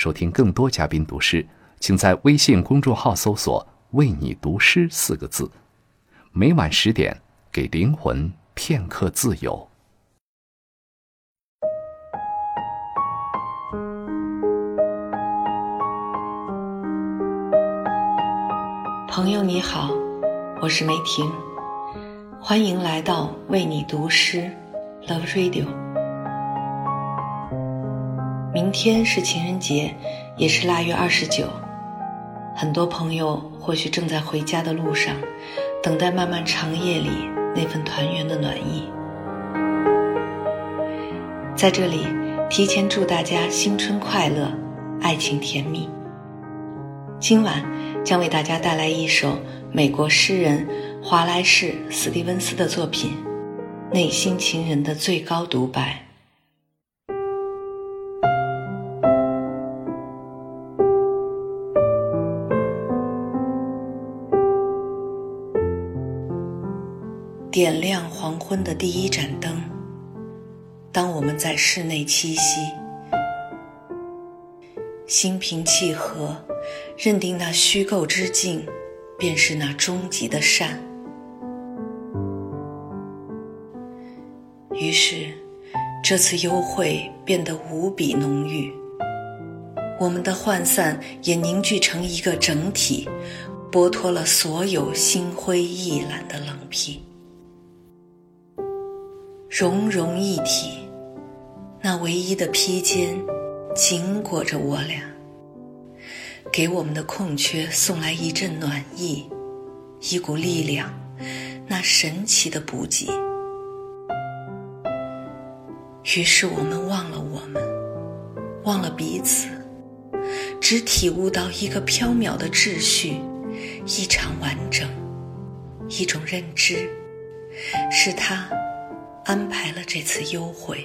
收听更多嘉宾读诗，请在微信公众号搜索“为你读诗”四个字。每晚十点，给灵魂片刻自由。朋友你好，我是梅婷，欢迎来到为你读诗 Love Radio。明天是情人节，也是腊月二十九。很多朋友或许正在回家的路上，等待漫漫长夜里那份团圆的暖意。在这里，提前祝大家新春快乐，爱情甜蜜。今晚将为大家带来一首美国诗人华莱士·史蒂文斯的作品《内心情人的最高独白》。点亮黄昏的第一盏灯。当我们在室内栖息，心平气和，认定那虚构之境，便是那终极的善。于是，这次幽会变得无比浓郁。我们的涣散也凝聚成一个整体，剥脱了所有心灰意懒的冷僻。融融一体，那唯一的披肩紧裹着我俩，给我们的空缺送来一阵暖意，一股力量，那神奇的补给。于是我们忘了我们，忘了彼此，只体悟到一个缥缈的秩序，一场完整，一种认知，是他。安排了这次幽会，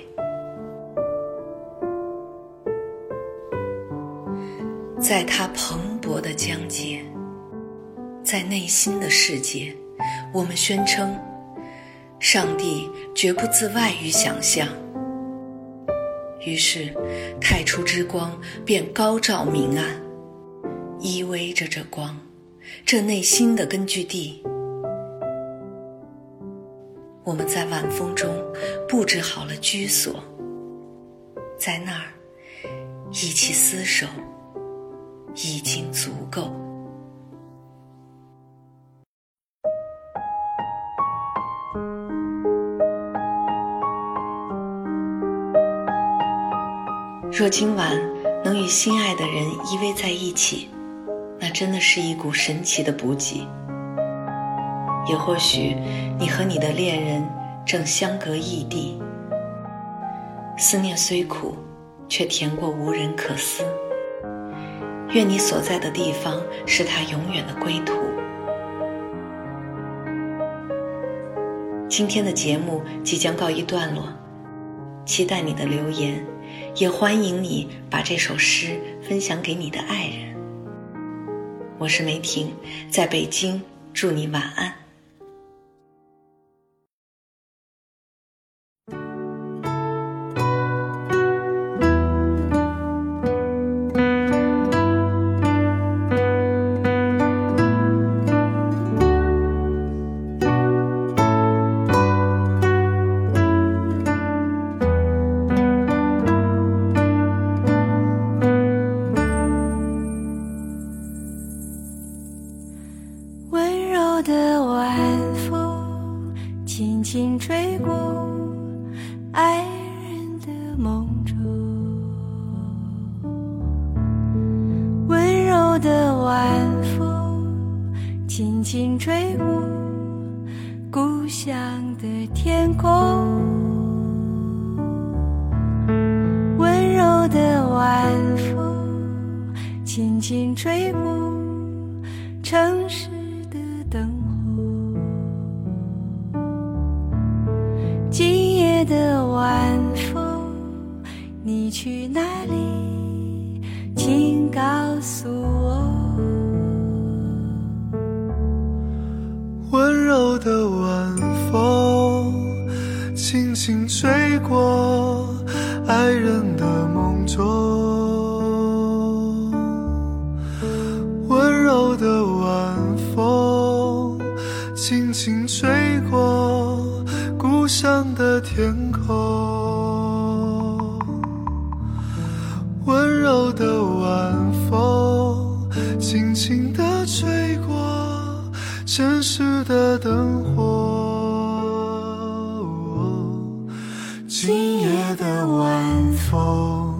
在他蓬勃的疆界，在内心的世界，我们宣称，上帝绝不自外于想象。于是，太初之光便高照明暗，依偎着这光，这内心的根据地。我们在晚风中布置好了居所，在那儿一起厮守，已经足够。若今晚能与心爱的人依偎在一起，那真的是一股神奇的补给。也或许，你和你的恋人正相隔异地，思念虽苦，却甜过无人可思。愿你所在的地方是他永远的归途。今天的节目即将告一段落，期待你的留言，也欢迎你把这首诗分享给你的爱人。我是梅婷，在北京，祝你晚安。的晚风轻轻吹过爱人的梦中，温柔的晚风轻轻吹过故乡的天空，温柔的晚风轻轻吹过城。夜的晚风你去哪里？请告诉我。温柔的晚风轻轻吹过。爱人的梦中温柔的晚风轻轻吹过故乡的天空，温柔的晚风轻轻地吹过城市的灯火。今夜的晚风，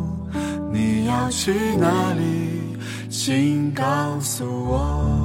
你要去哪里？请告诉我。